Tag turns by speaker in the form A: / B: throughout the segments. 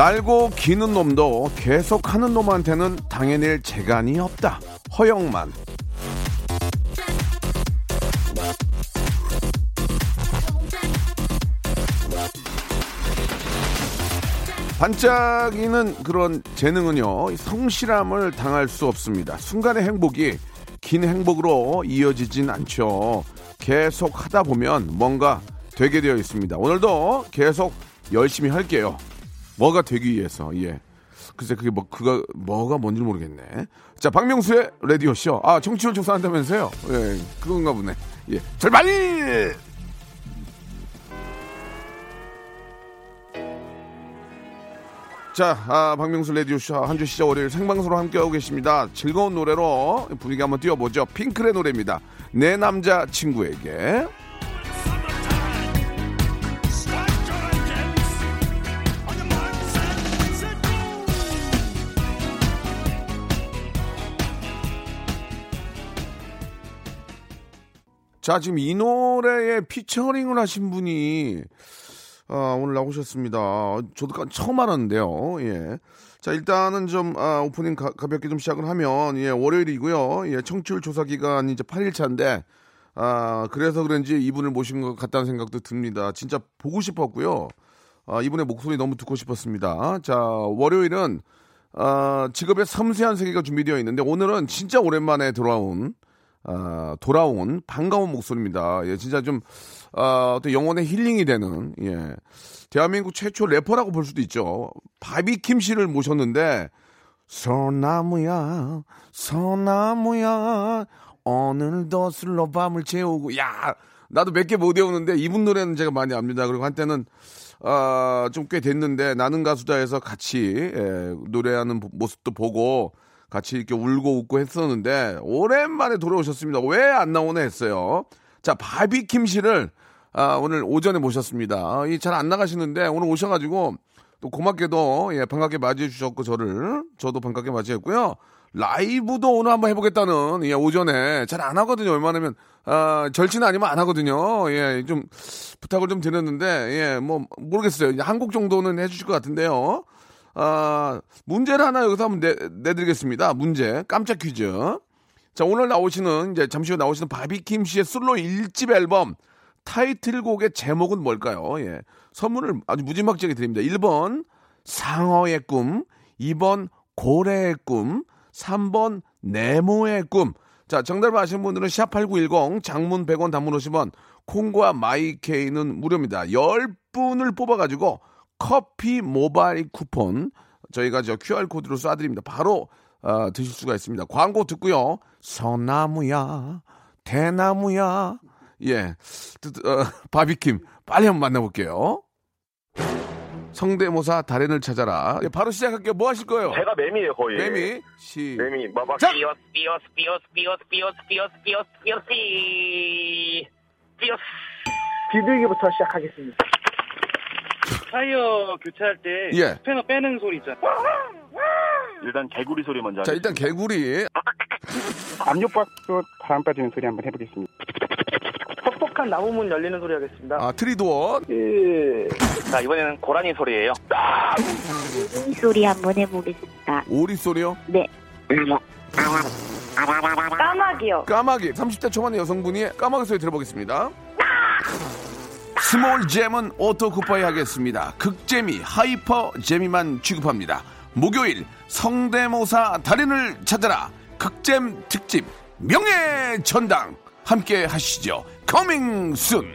A: 날고 기는 놈도 계속 하는 놈한테는 당해낼 재간이 없다. 허영만. 반짝이는 그런 재능은요 성실함을 당할 수 없습니다. 순간의 행복이 긴 행복으로 이어지진 않죠. 계속 하다 보면 뭔가 되게 되어 있습니다. 오늘도 계속 열심히 할게요 뭐가 되기 위해서 예 글쎄 그게 뭐 그가 뭐가 뭔지 모르겠네 자 박명수의 라디오 쇼 아 청취율 조사한다면서요 예 그건가 보네 예 출발 자, 아, 박명수 라디오 쇼 한 주 시작 월요일 생방송으로 함께하고 계십니다. 즐거운 노래로 분위기 한번 띄워보죠. 핑클의 노래입니다. 내 남자 친구에게. 자, 지금 이 노래에 피처링을 하신 분이 아, 오늘 나오셨습니다. 저도 까- 처음 알았는데요. 예. 자, 일단은 좀, 아, 오프닝 가, 가볍게 좀 시작을 하면, 예, 월요일이고요. 예, 청취율 조사 기간이 이제 8일차인데, 아, 그래서 그런지 이분을 모신 것 같다는 생각도 듭니다. 진짜 보고 싶었고요. 아, 이분의 목소리 너무 듣고 싶었습니다. 자, 월요일은, 아, 직업의 섬세한 세계가 준비되어 있는데, 오늘은 진짜 오랜만에 돌아온, 아, 돌아온 반가운 목소리입니다. 예, 진짜 좀, 아, 또 영혼의 힐링이 되는, 예. 대한민국 최초 래퍼라고 볼 수도 있죠. 바비킴 씨를 모셨는데, 소나무야, 소나무야, 오늘도 술로 밤을 채우고, 야, 나도 몇 개 못 외우는데, 이분 노래는 제가 많이 압니다. 그리고 한때는, 아, 좀 꽤 됐는데, 나는 가수다 해서 같이, 예, 노래하는 보- 모습도 보고, 같이 이렇게 울고 웃고 했었는데, 오랜만에 돌아오셨습니다. 왜 안 나오나 했어요. 자, 바비킴 씨를, 아, 오늘 오전에 모셨습니다. 이 잘 안 나가시는데, 오늘 오셔가지고, 또 고맙게도, 예, 반갑게 맞이해 주셨고, 저를, 저도 반갑게 맞이했고요. 라이브도 오늘 한번 해보겠다는, 예, 오전에. 잘 안 하거든요. 웬만하면, 아, 절친 아니면 안 하거든요. 예, 좀, 부탁을 좀 드렸는데, 예, 뭐, 모르겠어요. 한 곡 정도는 해주실 것 같은데요. 아, 문제를 하나 여기서 한번 내, 내드리겠습니다. 문제. 깜짝 퀴즈. 자, 오늘 나오시는, 이제 잠시 후 나오시는 바비킴 씨의 솔로 1집 앨범 타이틀곡의 제목은 뭘까요? 예. 선물을 아주 무지막지하게 드립니다. 1번, 상어의 꿈. 2번, 고래의 꿈. 3번, 네모의 꿈. 자, 정답을 아시는 분들은 샵8910, 장문 100원, 단문 50원, 콩과 마이케이는 무료입니다. 10분을 뽑아가지고 커피 모바일 쿠폰 저희가 저 QR코드로 쏴드립니다. 바로 어, 드실 수가 있습니다. 광고 듣고요. 서나무야, 대나무야. 예. 뜨- 어, 바비킴, 빨리 한번 만나볼게요. 성대모사 달인을 찾아라. 예, 바로 시작할게요. 뭐 하실 거예요?
B: 제가 매미예요 거의.
A: 매미, 시.
B: 매미 막막
A: 자!
B: 삐어스 삐어스 삐어스 삐어스 삐어스 삐어스 삐어스 삐어스 삐 삐어스 비둘기부터 시작하겠습니다.
C: 타이어 교체할 때
A: 예.
C: 스패너 빼는 소리 있잖아.
B: 일단 개구리 소리 먼저.
A: 자, 일단 개구리.
D: 압력밥솥 바람 빠지는 소리 한번 해보겠습니다.
B: 퍽퍽한 나무 문 열리는 소리 하겠습니다.
A: 아, tree door.
B: 자 이번에는 고라니 소리예요.
E: 이 소리 한번 해보겠습니다.
A: 오리 소리요.
E: 네.
F: 까마귀요.
A: 까마귀 30대 초반의 여성분이 까마귀 소리 들어보겠습니다. small 잼은 오토 쿠파이 하겠습니다. 극재미 hyper 재미만 취급합니다. 목요일 성대모사 달인을 찾아라 극잼 특집 명예 전당 함께 하시죠. coming soon.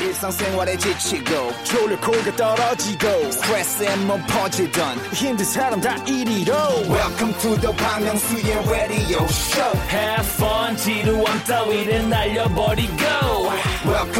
G: 일상생활에 지치고, 졸려 코가 떨어지고, 스트레스에 몸 퍼지던, 힘든 사람 다 이리로. welcome to the Park Myung-soo's radio show
H: Have fun 지루함 따위를 날려버리고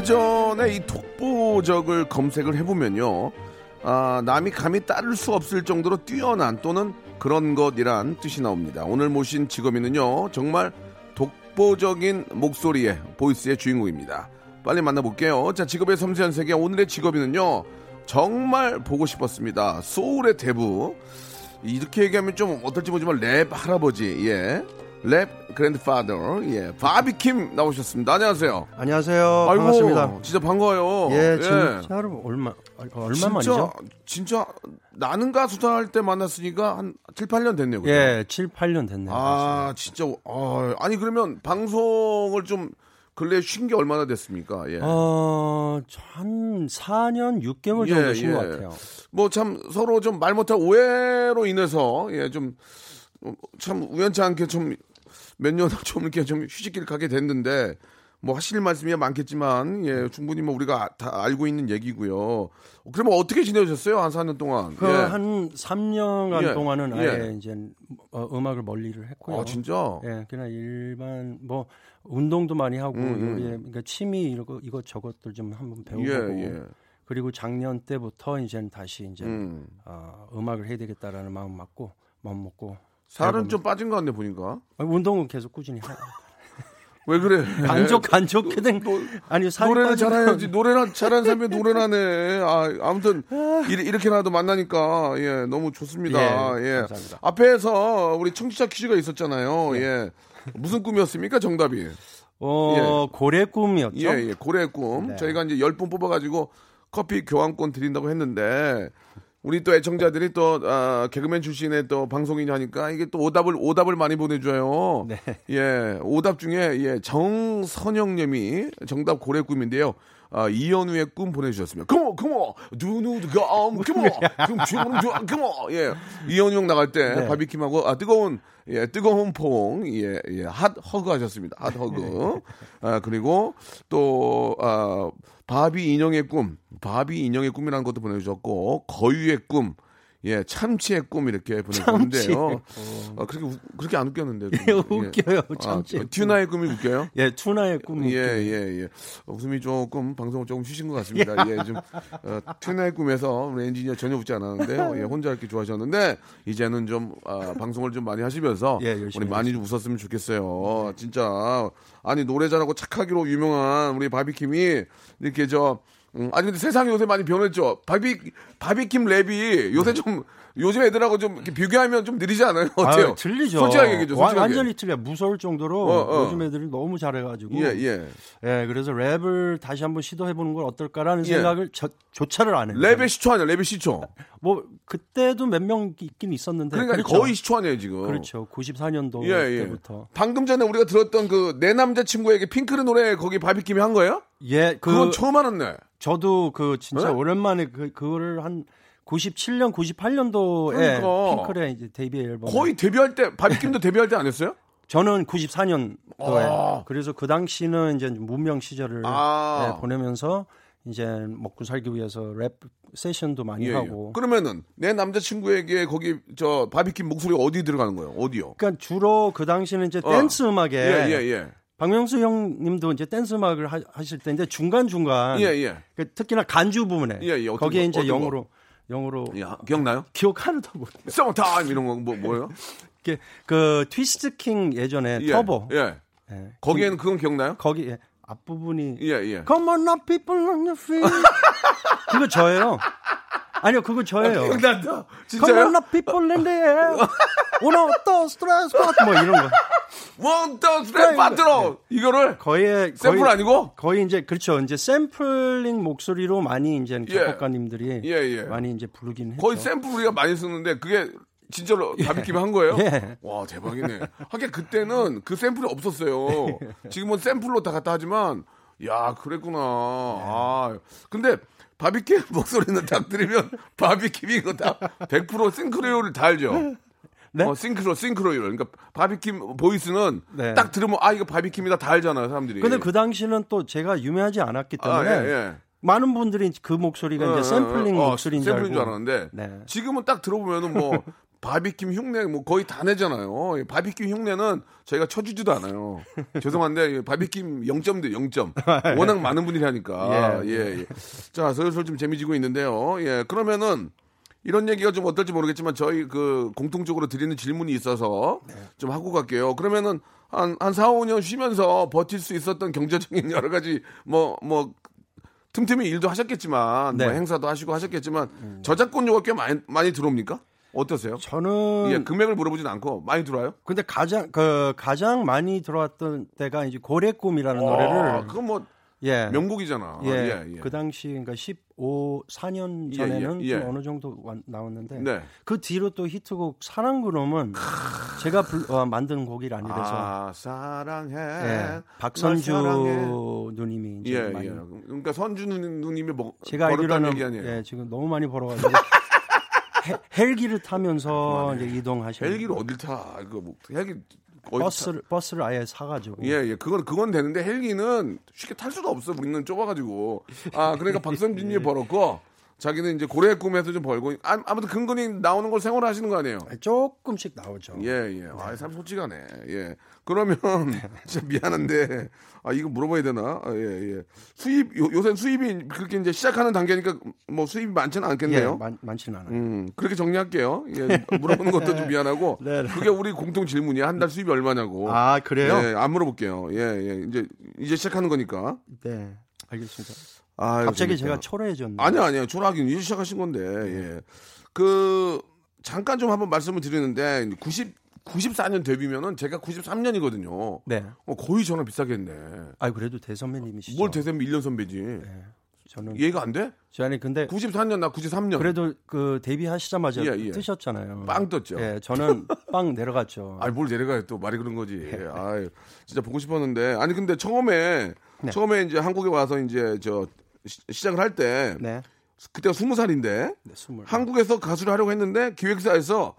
A: 사전에 이 독보적을 검색을 해보면요. 아, 남이 감히 따를 수 없을 정도로 뛰어난 또는 그런 것이란 뜻이 나옵니다. 오늘 모신 직업인은요. 정말 독보적인 목소리의 보이스의 주인공입니다. 빨리 만나볼게요. 자, 직업의 섬세한 세계 오늘의 직업인은요. 정말 보고 싶었습니다. 소울의 대부. 이렇게 얘기하면 좀 어떨지 모르지만 랩 할아버지, 예. 랩 그랜드파더, 예. 바비킴 나오셨습니다. 안녕하세요.
F: 안녕하세요.
A: 아이고,
F: 반갑습니다.
A: 진짜 반가워요.
F: 예, 진짜로 얼마 얼마
A: 진짜,
F: 만이죠?
A: 진짜 나는 가수다 할 때 만났으니까 한 7, 8년 됐네요. 그죠?
F: 예, 7, 8년 됐네요.
A: 아, 진짜. 아, 아니 그러면 방송을 좀 근래 쉰 게 얼마나 됐습니까? 예.
F: 어, 한 4년 6개월 정도
A: 예,
F: 쉰것
A: 예.
F: 같아요.
A: 뭐 참 서로 좀 말 못할 오해로 인해서 예 좀 참 우연치 않게 좀 몇 년 좀 이렇게 좀 휴식기를 가게 됐는데 뭐 하실 말씀이 많겠지만 예 충분히 뭐 우리가 다 알고 있는 얘기고요. 그러면 어떻게 지내셨어요 한 4년 동안?
F: 그
A: 예.
F: 한 3년간
A: 예,
F: 동안은
A: 예.
F: 아예 이제 어, 음악을 멀리를 했고요.
A: 아 진짜?
F: 예, 그냥 일반 뭐 운동도 많이 하고
A: 음, 음.
F: 그러니까 취미 이거 이것 저것들 좀 한번 배우고
A: 예 예.
F: 그리고 작년 때부터 이제 다시 이제
A: 음.
F: 어, 음악을 해야 되겠다라는 마음 먹고 마음 먹고
A: 살은 좀 빠진 것 같네 보니까.
F: 아니, 운동은 계속 꾸준히 해요.
A: 왜 그래?
F: 간족 간족해된 아니 살이
A: 노래는 잘해야지. 노래나 잘하는 사람이 노래를 하네. 아, 아무튼 이- 이렇게라도 만나니까 예 너무 좋습니다.
F: 예,
A: 예.
F: 감사합니다.
A: 앞에서 우리 청취자 퀴즈가 있었잖아요. 예. 무슨 꿈이었습니까? 정답이.
F: 어 고래 꿈이었죠.
A: 예, 예. 고래의 꿈.
F: 네.
A: 저희가 이제 10분 뽑아가지고 커피 교환권 드린다고 했는데, 우리 또 애청자들이 또, 아, 개그맨 출신의 또 방송인이 하니까 이게 또 오답을, 오답을 많이 보내줘요.
F: 네.
A: 예, 오답 중에, 예, 정선영 님이 정답 고래 꿈인데요. 아, 이현우의 꿈 보내주셨습니다. 그모, 그모, 두누드가, 그모, 그럼 주문, 주, 그모. 예, 이현우 형 나갈 때
F: 네.
A: 바비킴하고, 아, 뜨거운, 예, 뜨거운 포옹, 예, 예, 핫 허그 하셨습니다. 핫 허그. 아, 그리고 또, 아, 바비 인형의 꿈, 바비 인형의 꿈이라는 것도 보내주셨고, 거유의 꿈, 예, 참치의 꿈 이렇게 보내주셨는데요. 아, 그렇게, 우- 그렇게 안 웃겼는데.
F: 예, 웃겨요, 참치의
A: 아, 튜나의 꿈이 웃겨요?
F: 예, 투나의 꿈이
A: 예, 예, 예. 어, 웃음이 조금 방송을 조금 쉬신 것 같습니다. 예, 좀 어, 튜나의 꿈에서 우리 엔지니어 전혀 웃지 않았는데요. 예, 혼자 이렇게 좋아하셨는데 이제는 좀 아, 방송을 좀 많이 하시면서
F: 예, 열심히
A: 우리 많이 좀 웃었으면 좋겠어요. 진짜 아니 노래 잘하고 착하기로 유명한 우리 바비킴이 이렇게 저 음, 아니 근데 세상이 요새 많이 변했죠. 바비 바비킴 랩이 요새 좀 요즘 애들하고 좀 이렇게 비교하면 좀 느리지 않아요? 어때요?
F: 아, 틀리죠.
A: 솔직하게 얘기죠.
F: 와-
A: 솔직하게.
F: 완전히 틀려. 무서울 정도로
A: 어, 어.
F: 요즘 애들이 너무 잘해가지고.
A: 예, 예.
F: 예, 그래서 랩을 다시 한번 시도해보는 걸 어떨까라는
A: 예.
F: 생각을 저, 조차를 안 해요.
A: 랩의 시초 아니야? 랩의 시초.
F: 뭐 그때도 몇 명 있긴 있었는데.
A: 그러니까
F: 그렇죠.
A: 거의 시초 아니에요 지금.
F: 그렇죠. 94년도
A: 예, 예.
F: 때부터.
A: 방금 전에 우리가 들었던 그 내 남자친구에게 핑크의 노래 거기 바비킴이 한 거예요?
F: 예, 그
A: 그건 처음 알았네.
F: 저도 그 진짜
A: 네?
F: 오랜만에 그 그거를 한 97년, 98년도에
A: 그러니까.
F: 핑클의 이제 데뷔 앨범.
A: 거의 데뷔할 때 바비킴도 데뷔할 때 안 했어요?
F: 저는 94년도에
A: 아.
F: 그래서 그 당시는 이제 무명 시절을
A: 아.
F: 네, 보내면서 이제 먹고 살기 위해서 랩 세션도 많이
A: 예, 예.
F: 하고.
A: 그러면은 내 남자친구에게 거기 저 바비킴 목소리 어디 들어가는 거예요? 어디요?
F: 그러니까 주로 그 당시는 이제
A: 어.
F: 댄스 음악에
A: 예, 예, 예.
F: 박명수 형님도 이제 댄스 음악을 하, 하실 때인데 중간 중간
A: 예, 예.
F: 특히나 간주 부분에
A: 예, 예.
F: 거기에
A: 거,
F: 이제
A: 어떤 거?
F: 영어로 영어로
A: 야, 기억나요?
F: 기억 하나도 못.
A: sometime 이런 거 뭐, 뭐예요?
F: 그 Twist King 예전에
A: 예.
F: 터보
A: 예.
F: 예.
A: 거기에는 그건 기억나요?
F: 거기 에 앞부분이
A: 예, 예.
F: Come on up people on your feet 그거 저예요. 아니요 그거 저예요.
A: 기억난다.
F: Come
A: 진짜요?
F: on up people in the air. 오늘 또 스트레스 뭐 이런 거.
A: 원더 스텝 빠뜨러 이거를
F: 거의
A: 샘플
F: 거의,
A: 아니고
F: 거의 이제 그렇죠. 이제 샘플링 목소리로 많이 이제
A: 예.
F: 작곡가님들이
A: 예, 예.
F: 많이 이제 부르긴 했죠.
A: 거의 샘플 우리가 많이 쓰는데 그게 진짜로 바비킴이 한 거예요?
F: 예.
A: 와 대박이네. 하긴 그때는 그 샘플이 없었어요. 지금은 샘플로 다 갖다 하지만 야 그랬구나. 아 근데 바비킴 목소리는 딱 들으면 바비킴이 이거 다 100% 싱크로율을 다 알죠.
F: 네?
A: 어, 싱크로 싱크로율. 그러니까 바비킴 보이스는
F: 네.
A: 딱 들으면 아 이거 바비킴이다 다 알잖아요 사람들이.
F: 근데 그 당시는 또 제가 유명하지 않았기
A: 아,
F: 때문에
A: 예, 예.
F: 많은 분들이 그 목소리가
A: 어,
F: 이제 샘플링
A: 어, 어,
F: 목소리인 줄
A: 줄 알았는데
F: 네.
A: 지금은 딱 들어보면은 뭐 바비킴 흉내 뭐 거의 다 내잖아요. 이 바비킴 흉내는 저희가 쳐주지도 않아요. 죄송한데 이 바비킴 0점대 0점. 워낙 많은 분들이 하니까. 예, 예. 자, 슬슬 좀 재미지고 있는데요. 예. 그러면은 이런 얘기가 좀 어떨지 모르겠지만 저희 그 공통적으로 드리는 질문이 있어서 좀 하고 갈게요. 그러면은 한, 한 4, 5년 쉬면서 버틸 수 있었던 경제적인 여러 가지 뭐, 뭐, 틈틈이 일도 하셨겠지만,
F: 네.
A: 뭐 행사도 하시고 하셨겠지만, 저작권료가 꽤 많이, 많이 들어옵니까? 어떠세요?
F: 저는
A: 예, 금액을 물어보진 않고 많이 들어와요?
F: 근데 가장 그 가장 많이 들어왔던 때가 이제 고래 꿈이라는 노래를
A: 아, 그건 뭐
F: 예.
A: 명곡이잖아.
F: 예,
A: 예, 예.
F: 그 당시 그러니까 15, 4년
A: 예,
F: 전에는
A: 예, 예.
F: 좀 어느 정도 와- 나왔는데
A: 네.
F: 그 뒤로 또 히트곡 사랑 그놈은 제가 불, 어, 만든 곡이 아니라서
A: 아, 사랑해.
F: 예,
A: 날
F: 박선주
A: 사랑해.
F: 누님이 이제
A: 예,
F: 많이
A: 예. 그러니까 선주 누님이 뭐
F: 제가 알기로는
A: 얘기 아니에요?
F: 예, 지금 너무 많이 벌어가지고 헬- 헬기를 타면서 이제 이동하시는
A: 헬기를 어딜 타? 그거 뭐 헬기
F: 버스를 버스를 아예 사가지고
A: 예, 예. 그건, 그건 되는데 헬기는 쉽게 탈 수가 없어. 우리는 좁아가지고. 아, 그러니까 박선진이 벌었고, 자기는 이제 고래의 꿈에서 좀 벌고, 아, 아무튼 근근히 나오는 걸 생활하시는 거 아니에요?
F: 조금씩 나오죠.
A: 예, 예. 아, 참 솔직하네. 예. 그러면, 진짜 미안한데, 아, 이거 물어봐야 되나? 아, 예, 예. 수입, 요, 요새 수입이 그렇게 이제 시작하는 단계니까 뭐 수입이 많지는 않겠네요.
F: 예, 많, 많지는 않아요.
A: 음, 그렇게 정리할게요. 예, 물어보는 것도 좀 미안하고.
F: 네, 네.
A: 그게 우리 공통 질문이야. 한 달 수입이 얼마냐고.
F: 아 그래요?
A: 예, 안 물어볼게요. 예, 예. 이제, 이제 시작하는 거니까.
F: 네, 알겠습니다.
A: 아,
F: 갑자기
A: 재밌다.
F: 제가 초라해졌네요.
A: 아니요, 아니요. 초락이 이제 시작하신 건데, 예. 그, 잠깐 좀 한번 말씀을 드리는데, 90, 94년 데뷔면은 제가 93년이거든요.
F: 네.
A: 어, 거의 저랑 비싸겠네.
F: 아 그래도 대선배님이시죠.
A: 뭘 대세면 1년 선배지.
F: 저는
A: 이해가 안 돼?
F: 저 아니 근데
A: 94년, 나 93년.
F: 그래도 그 데뷔하시자마자
A: 예, 예.
F: 뜨셨잖아요.
A: 빵 떴죠.
F: 예, 저는 빵 내려갔죠.
A: 아니, 뭘 내려가요. 또 말이 그런 거지.
F: 예.
A: 아 진짜 보고 싶었는데. 아니, 근데 처음에,
F: 네.
A: 처음에 이제 한국에 와서 이제 저, 시- 시작을 할 때,
F: 네.
A: 그때가 20살인데,
F: 네, 스물.
A: 한국에서 가수를 하려고 했는데, 기획사에서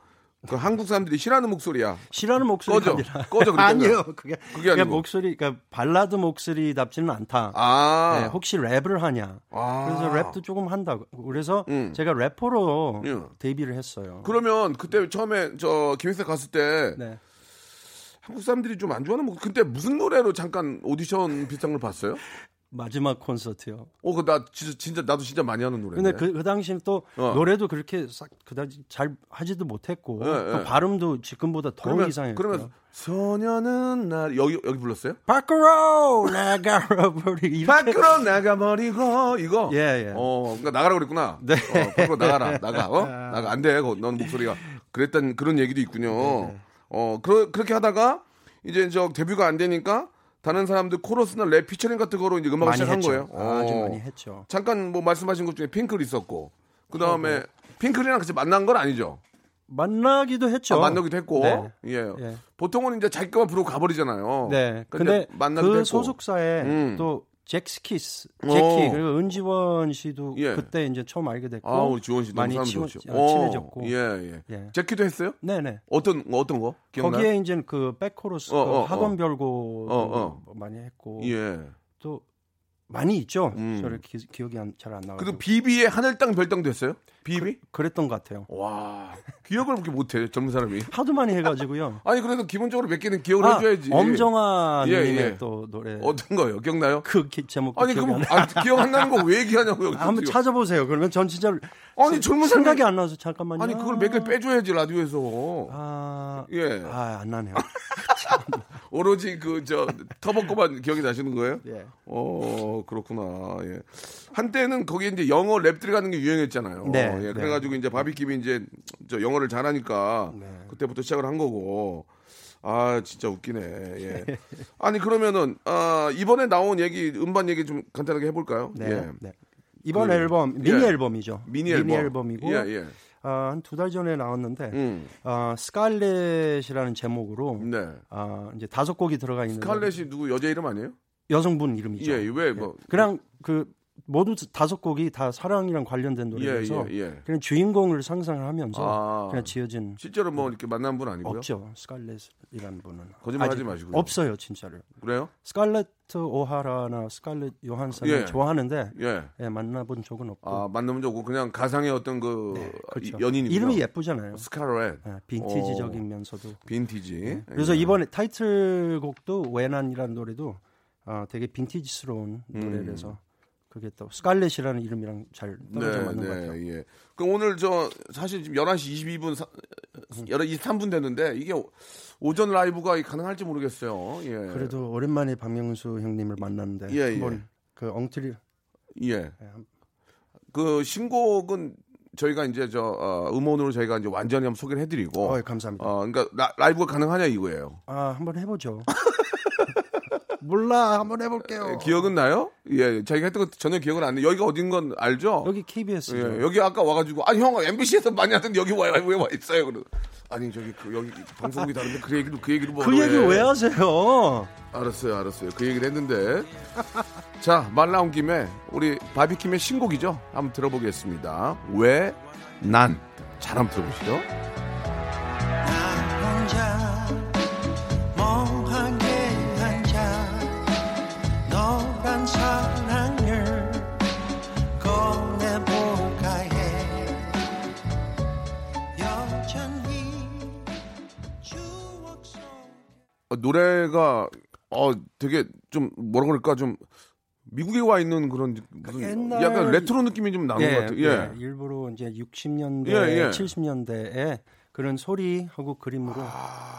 A: 그 한국 사람들이 싫어하는 목소리야.
F: 싫어하는 목소리가
A: 꺼져.
F: 아니라
A: 꺼져, 그러니까.
F: 아니요. 그게
A: 그게
F: 그게
A: 아니고.
F: 목소리 그러니까 발라드 목소리답지는 않다.
A: 아.
F: 네, 혹시 랩을 하냐?
A: 아.
F: 그래서 랩도 조금 한다고. 그래서
A: 음.
F: 제가 래퍼로
A: 예.
F: 데뷔를 했어요.
A: 그러면 그때 처음에 저 기획사 갔을 때
F: 네.
A: 한국 사람들이 좀 안 좋아하는 목 그때 무슨 노래로 잠깐 오디션 비슷한 걸 봤어요?
F: 마지막 콘서트요.
A: 어, 그 나 진짜, 진짜 나도 진짜 많이 하는 노래인데.
F: 근데 그, 그 당시는 또
A: 어.
F: 노래도 그렇게 싹 그다지 잘 하지도 못했고
A: 예,
F: 또
A: 예.
F: 발음도 지금보다 더
A: 그러면
F: 이상했고.
A: 그러면 소녀는 날 여기 여기 불렀어요?
F: 밖으로 나가버리 이렇게
A: 밖으로 나가버리고 이거.
F: 예, 예.
A: 어, 그러니까 나가라 그랬구나.
F: 네.
A: 어, 밖으로 나가라. 나가. 어? 나가 안 돼. 넌 목소리가 그랬던 그런 얘기도 있군요.
F: 네,
A: 어, 그, 그렇게 하다가 이제 저 데뷔가 안 되니까 다른 사람들 코러스나 랩 피처링 같은 거로 이제 음악을 시작한
F: 했죠.
A: 거예요.
F: 아주
A: 어.
F: 많이 했죠.
A: 잠깐 뭐 말씀하신 것 중에 핑클 있었고 그 다음에 핑클이랑 같이 만난 건 아니죠.
F: 만나기도 했죠.
A: 아, 만나기도 했고
F: 네.
A: 예.
F: 예.
A: 보통은 이제 자기 거만 부르고 가버리잖아요.
F: 네.
A: 근데
F: 근데
A: 만나기도
F: 그
A: 했고.
F: 소속사에
A: 음.
F: 또 젝스키스,
A: 어.
F: 제키 그리고 은지원 씨도
A: 예.
F: 그때 이제 처음 알게 됐고
A: 아 우리 지원 씨
F: 많이 친해. 어, 친해졌고
A: 예, 예.
F: 예.
A: 제키도 했어요?
F: 네 네.
A: 어떤 어떤 거? 기억나요?
F: 거기에 이제 그 백코러스
A: 어,
F: 그
A: 어,
F: 학원
A: 어.
F: 별곡
A: 어, 어.
F: 많이 했고
A: 예.
F: 또 많이 있죠.
A: 음.
F: 저를 기, 기억이 잘 안 나고.
A: 그리고 비비의 하늘 땅 별땅도 했어요? 비비?
F: 그 랬던 것 같아요.
A: 와 기억을 그렇게 못해 젊은 사람이.
F: 하도 많이 해가지고요.
A: 아니 그래도 기본적으로 몇 개는 기억을
F: 아,
A: 해줘야지.
F: 엄정화
A: 예,
F: 님의
A: 예.
F: 또 노래.
A: 어떤 거요? 기억나요?
F: 그 기- 제목
A: 아니 그럼. 아, 기억 안 나는 거 왜 얘기하냐고요?
F: 한번
A: 지금.
F: 찾아보세요. 그러면 전 진짜
A: 아니 젊은 사람이
F: 생각이 안 나서 잠깐만요.
A: 아니 그걸 몇 개 빼줘야지 라디오에서.
F: 아,
A: 예.
F: 아, 안 나네요.
A: 오로지 그 저 터보 거만 기억이 나시는 거예요?
F: 예.
A: 어 그렇구나. 예. 한때는 거기에 이제 영어 랩 들어가는 게 유행했잖아요.
F: 네,
A: 예, 그래가지고 이제 바비킴이 이제 저 영어를 잘하니까
F: 네.
A: 그때부터 시작을 한 거고. 아 진짜 웃기네. 예. 아니 그러면은 아, 이번에 나온 얘기 음반 얘기 좀 간단하게 해볼까요?
F: 네.
A: 예.
F: 네. 이번
A: 그,
F: 앨범 미니
A: 예.
F: 앨범이죠.
A: 미니 앨범.
F: 이고
A: 예, 예.
F: 한두 달 전에 나왔는데
A: 음.
F: 어, 스칼렛이라는 제목으로
A: 네.
F: 어, 이제 다섯 곡이 들어가 있는
A: 스칼렛이 누구 여자 이름 아니에요?
F: 여성분 이름이죠.
A: 예, 왜 뭐?
F: 그냥 그 모두 다섯 곡이 다 사랑이랑 관련된
A: 예,
F: 노래라서
A: 예, 예.
F: 그냥 주인공을 상상을 하면서
A: 아.
F: 그냥 지어진
A: 실제로 뭐 이렇게 만난 분 아니고요?
F: 없죠. 스칼렛이라는 분은
A: 거짓말하지 마시고요.
F: 없어요, 진짜로.
A: 그래요?
F: 스칼렛 오하라나 스칼렛 요한슨을
A: 예.
F: 좋아하는데
A: 예.
F: 예, 만나본 적은 없고
A: 아 만나면 좋고 그냥 가상의 어떤 그
F: 네, 그렇죠.
A: 이- 연인이구나.
F: 이름이 예쁘잖아요.
A: 스칼렛.
F: 예, 빈티지적이면서도
A: 빈티지.
F: 네. 그래서
A: 예.
F: 이번에 타이틀곡도 왜 난이라는 노래도 어, 되게 빈티지스러운
A: 음.
F: 노래라서 그게 또 스칼렛이라는 이름이랑 잘 떨어져
A: 네,
F: 맞는 것
A: 네,
F: 같아요.
A: 예. 그럼 오늘 저 사실 지금 11시 22분 사, 11시 23분 됐는데 이게 오- 오전 라이브가 가능할지 모르겠어요. 예.
F: 그래도 오랜만에 박명수 형님을 만났는데
A: 예, 예.
F: 한번 그 엉터리
A: 예. 그 신곡은 저희가 이제 저 어, 음원으로 저희가 이제 완전히 한번 소개를 해드리고.
F: 어, 감사합니다.
A: 어, 그러니까 라, 라이브가 가능하냐 이거예요.
F: 아 한번 해보죠. 몰라 한번 해볼게요.
A: 예, 기억은 나요? 예, 자기가 했던 거 전혀 기억은 안 나. 여기가 어딘 건 알죠?
F: 여기 KBS 죠.
A: 예, 여기 아까 와가지고 아 형 MBC에서 많이 하던 여기 와요 왜와 있어요? 그래. 아니 저기 그 여기 방송국이 다른데 그 얘기를 그 얘기를
F: 뭐그 얘기 왜 하세요?
A: 알았어요, 알았어요. 그 얘기를 했는데 자 말 나온 김에 우리 바비킴의 신곡이죠. 한번 들어보겠습니다. 왜 난? 잘 한번 들어보시죠. 노래가 어 되게 좀 뭐라 그럴까 좀 미국에 와 있는 그런 무슨
F: 옛날-
A: 약간 레트로 느낌이 좀 나는 것 같아요. 예.
F: 일부러 이제 60년대,
A: 예, 예.
F: 70년대에 그런 소리하고 그림으로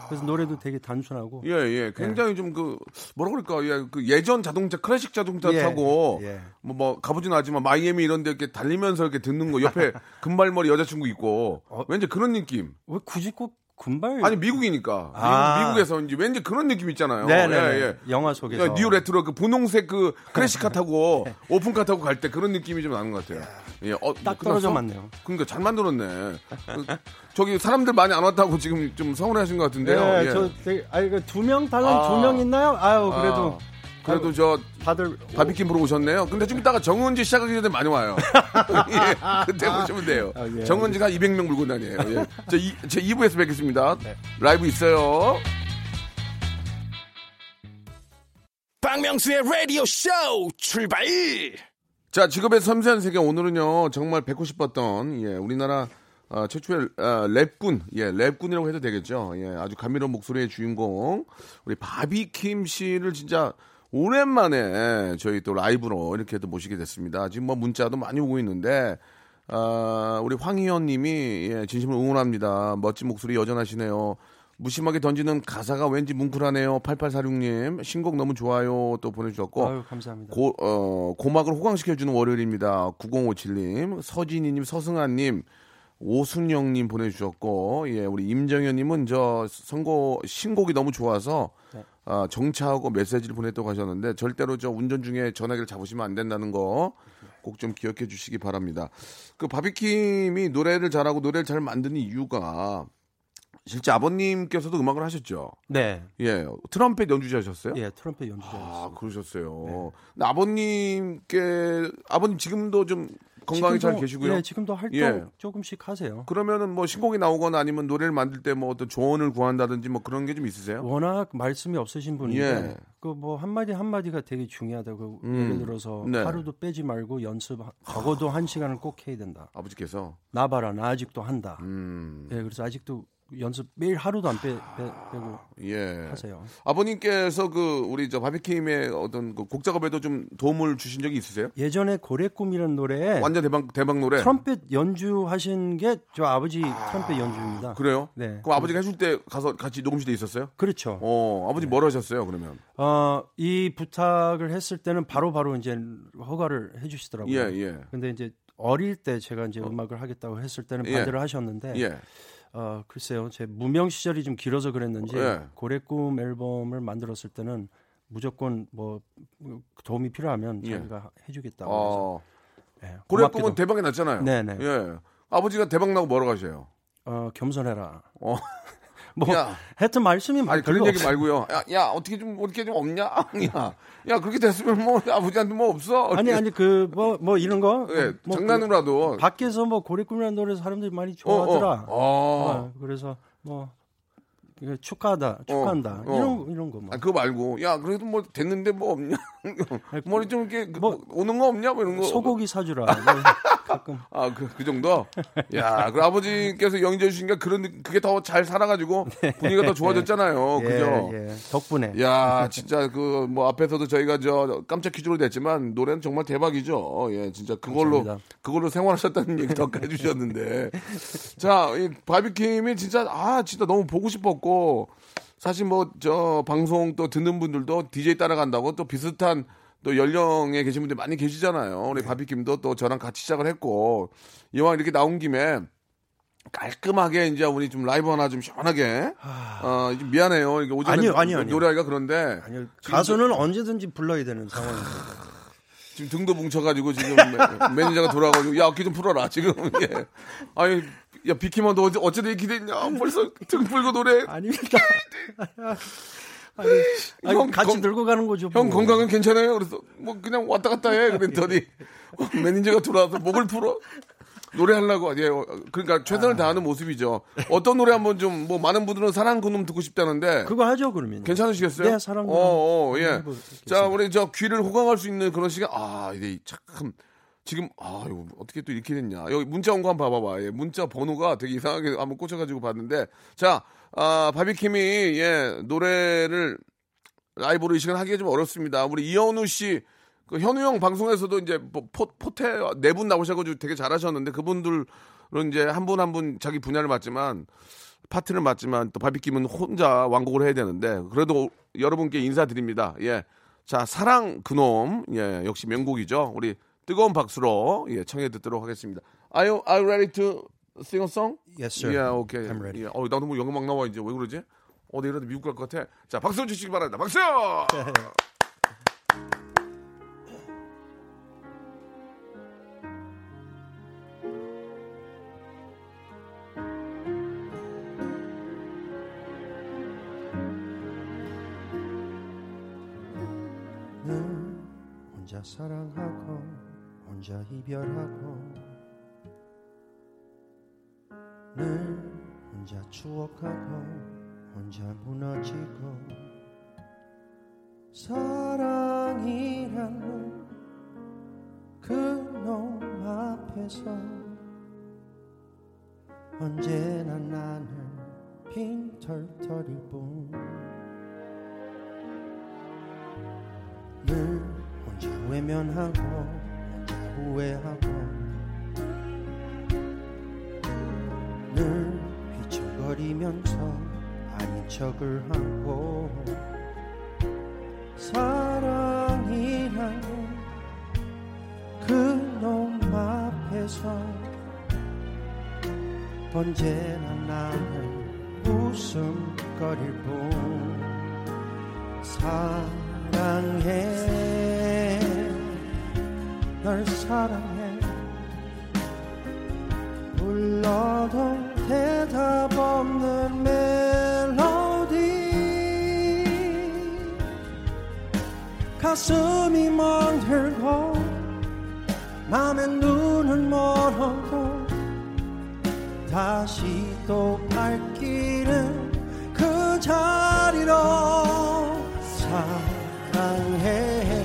F: 그래서 노래도 되게 단순하고
A: 예, 예. 굉장히 좀 그 뭐라 그럴까? 예, 그 예전 자동차 클래식 자동차
F: 예,
A: 타고
F: 예.
A: 뭐, 뭐 가보진 않지만 마이애미 이런 데 이렇게 달리면서 이렇게 듣는 거 옆에 금발머리 여자친구 있고
F: 어?
A: 왠지 그런 느낌.
F: 왜 굳이 꼭 금발
A: 아니 미국이니까
F: 아.
A: 미국, 에서 이제 왠지 그런 느낌 있잖아요.
F: 네네
A: 예, 예.
F: 영화 속에서
A: 야, 뉴 레트로 그 분홍색 그 클래식카 타고 오픈카 타고 갈 때 그런 느낌이 좀 나는 것 같아요. 예, 어,
F: 딱? 떨어져 맞네요.
A: 그러니까 잘 만들었네. 그, 저기 사람들 많이 안 왔다고 지금 좀 서운해하신 것 같은데요.
F: 네,
A: 예.
F: 저 되게 아니 두명 달랑
A: 아.
F: 두명 있나요? 아유 그래도
A: 아, 그래도 저
F: 다들
A: 바비킴 보러 오셨네요. 근데 좀 이따가 정은지 시작하기 전에 많이 와요. 예, 그때 보시면 돼요.
F: 아, 예,
A: 정은지가 200명 물고 다녀요. 예. 저, 이, 제 2부에서 뵙겠습니다.
F: 네.
A: 라이브 있어요.
H: 박명수의 라디오 쇼 출발
A: 자, 직업의 섬세한 세계 오늘은요, 정말 뵙고 싶었던, 예, 우리나라 아, 최초의 아, 랩군, 예, 랩군이라고 해도 되겠죠. 예, 아주 감미로운 목소리의 주인공, 우리 바비킴 씨를 진짜 오랜만에 저희 또 라이브로 이렇게 또 모시게 됐습니다. 지금 뭐 문자도 많이 오고 있는데, 아, 우리 황희연 님이, 예, 진심으로 응원합니다. 멋진 목소리 여전하시네요. 무심하게 던지는 가사가 왠지 뭉클하네요. 8846님, 신곡 너무 좋아요. 또 보내주셨고.
F: 아유 감사합니다.
A: 고, 어, 고막을 호강시켜주는 월요일입니다. 9057님, 서진희님, 서승아님, 오순영님 보내주셨고, 예, 우리 임정현님은 저 선거 신곡이 너무 좋아서
F: 네.
A: 아, 정차하고 메시지를 보냈다고 하셨는데 절대로 저 운전 중에 전화기를 잡으시면 안 된다는 거 꼭 좀 기억해 주시기 바랍니다. 그 바비킴이 노래를 잘하고 노래를 잘 만드는 이유가 실제 아버님께서도 음악을 하셨죠.
F: 네,
A: 예, 트럼펫 연주자셨어요?
F: 예 트럼펫 연주자였어요.
A: 아, 그러셨어요.
F: 네.
A: 아버님께 아버님 지금도 좀 건강히 잘
F: 지금도-
A: 계시고요.
F: 예, 지금도 활동
A: 예.
F: 조금씩 하세요.
A: 그러면은 뭐 신곡이 나오거나 아니면 노래를 만들 때 뭐 어떤 조언을 구한다든지 뭐 그런 게 좀 있으세요?
F: 워낙 말씀이 없으신 분인데
A: 예.
F: 그뭐 한마디 한마디가 되게 중요하다고
A: 음.
F: 예를 들어서
A: 네.
F: 하루도 빼지 말고 연습 적어도 한 시간을 꼭 해야 된다.
A: 아버지께서
F: 나 봐라 나 아직도 한다.
A: 음.
F: 예, 그래서 아직도 연습 매일 하루도 안 빼, 빼, 고
A: 예.
F: 하세요.
A: 아버님께서 그 우리 저 바비킴의 어떤 그 곡 작업에도 좀 도움을 주신 적이 있으세요?
F: 예전에 고래꿈이라는 노래에
A: 완전 대박 대박 노래.
F: 트럼펫 연주하신 게 저 아버지 트럼펫 연주입니다.
A: 그래요?
F: 네.
A: 그럼 아버지가 해줄 때 가서 같이 녹음실에 있었어요?
F: 그렇죠.
A: 어, 아버지 뭘 하셨어요, 그러면?
F: 어, 이 부탁을 했을 때는 바로 바로 이제 허가를 해주시더라고요.
A: 예, 예.
F: 근데 이제 어릴 때 제가 이제 음악을 하겠다고 했을 때는
A: 예.
F: 반대를 하셨는데
A: 예.
F: 어, 글쎄요. 제 무명 시절이 좀 길어서 그랬는지
A: 예.
F: 고래꿈 앨범을 만들었을 때는 무조건 뭐 도움이 필요하면
A: 예.
F: 자기가 해주겠다고
A: 어.
F: 해서 예,
A: 고래
F: 고맙게도.
A: 꿈은 대박이 났잖아요.
F: 네네.
A: 예. 아버지가 대박 나고 뭐라고 하셔요?
F: 어, 겸손해라.
A: 어.
F: 뭐
A: 야.
F: 하여튼 말씀이
A: 아니 그런 얘기
F: 없어요.
A: 말고요. 야, 야 어떻게 좀 어떻게 좀 없냐? 야, 야 그렇게 됐으면 뭐 아버지한테 뭐 없어?
F: 아니 아니 그 뭐뭐 이런 거
A: 예,
F: 뭐
A: 장난으로라도.
F: 그 밖에서 뭐 고래꿈이라는 노래 사람들이 많이
A: 어,
F: 좋아하더라.
A: 어. 어.
F: 어, 그래서 뭐 축하하다, 축하한다
A: 어.
F: 이런 이런 거 뭐.
A: 아, 그거 말고 야 그래도 뭐 됐는데 뭐 없냐? 머리 좀 이렇게 그
F: 뭐-
A: 오는 거 없냐? 뭐 이런 거.
F: 소고기 사주라. 뭐 가끔
A: 아, 그, 그 정도? 야, 그 아버지께서 영재 주시니까 그런, 그게 더 잘 살아가지고 분위기가 더 좋아졌잖아요.
F: 예,
A: 그죠?
F: 예. 덕분에.
A: 야, 진짜 그, 뭐, 앞에서도 저희가 저 깜짝 퀴즈로 냈지만 노래는 정말 대박이죠. 예, 진짜 그걸로,
F: 감사합니다.
A: 그걸로 생활하셨다는 얘기 더 해주셨는데. 자, 이 바비킴이 진짜, 아, 진짜 너무 보고 싶었고, 사실 뭐, 저, 방송 또 듣는 분들도 DJ 따라간다고 또 비슷한 또 연령에 계신 분들 많이 계시잖아요. 우리 바비킴도 또 저랑 같이 시작을 했고, 이왕 이렇게 나온 김에 깔끔하게 이제 우리 좀 라이브 하나 좀 시원하게, 어, 좀 미안해요. 이게 오전에
F: 아니요, 아니요, 아니요.
A: 노래하기가 그런데.
F: 아니요, 가수는 언제든지 불러야 되는 상황입니다.
A: 지금 등도 뭉쳐가지고 지금 매- 매니저가 돌아가지고 야 어깨 좀 풀어라 지금 예. 아니 야 바비킴 너 어째 어째도 이렇게 됐냐 벌써 등 풀고 노래
F: 아닙니다. 아니, 아니,
A: 형
F: 같이
A: 건-
F: 들고 가는 거죠.
A: 형
F: 뭐.
A: 건강은 괜찮아요 그래서 뭐 그냥 왔다 갔다 해 그랬더니 매니저가 돌아와서 목을 풀어 노래하려고 예 그러니까 최선을 다하는 모습이죠 어떤 노래 한번 좀 뭐 많은 분들은 사랑 그놈 듣고 싶다는데
F: 그거 하죠 그러면.
A: 괜찮으시겠어요?
F: 네, 사랑 그놈.
A: 어, 어, 예.
F: 해보겠습니다.
A: 자, 우리 저 귀를 호강할 수 있는 그런 시간. 아, 이게 참 지금 아, 이거 어떻게 또 이렇게 됐냐. 여기 문자 온 거 한번 봐봐봐. 예, 문자 번호가 되게 이상하게 한번 꽂혀가지고 봤는데, 자, 아, 바비킴이 예 노래를 라이브로 이 시간 하기가 좀 어렵습니다. 우리 이현우 씨. 그 현우 형 방송에서도 이제 뭐 포, 포테 네분 나오셔가지고 되게 잘하셨는데 그분들은 이제 한분 한 분 자기 분야를 맡지만 파트를 맡지만 또 바비킴은 혼자 완곡을 해야 되는데 그래도 여러분께 인사드립니다. 예. 자, 사랑 그놈. 예, 역시 명곡이죠. 우리 뜨거운 박수로 예, 청해 듣도록 하겠습니다. Are you, are you ready to sing a song?
F: Yes, sir.
A: 예, 오케이.
F: I'm ready.
A: 예. 어, 나도 뭐 영어 막 나와 이제 왜 그러지? 어, 내일라도 미국 갈 것 같아. 자, 박수 주시기 바랍니다. 박수!
F: 사랑하고 혼자 이별하고 혼자 추억하고 혼자 무너지고 사랑이라는 그놈 앞에서 언제나 나는 빈털터릴 뿐늘 혼자 외면하고 혼자 후회하고 늘 거리면서 아닌 척을 하고 사랑이라는 그놈 앞에서 언제나 나는 웃음거릴 뿐 사랑해 널 사랑해. 불러도 가슴이 멍들고 맘의 눈은 멀어도 다시 또 발길은 그 자리로 사랑해.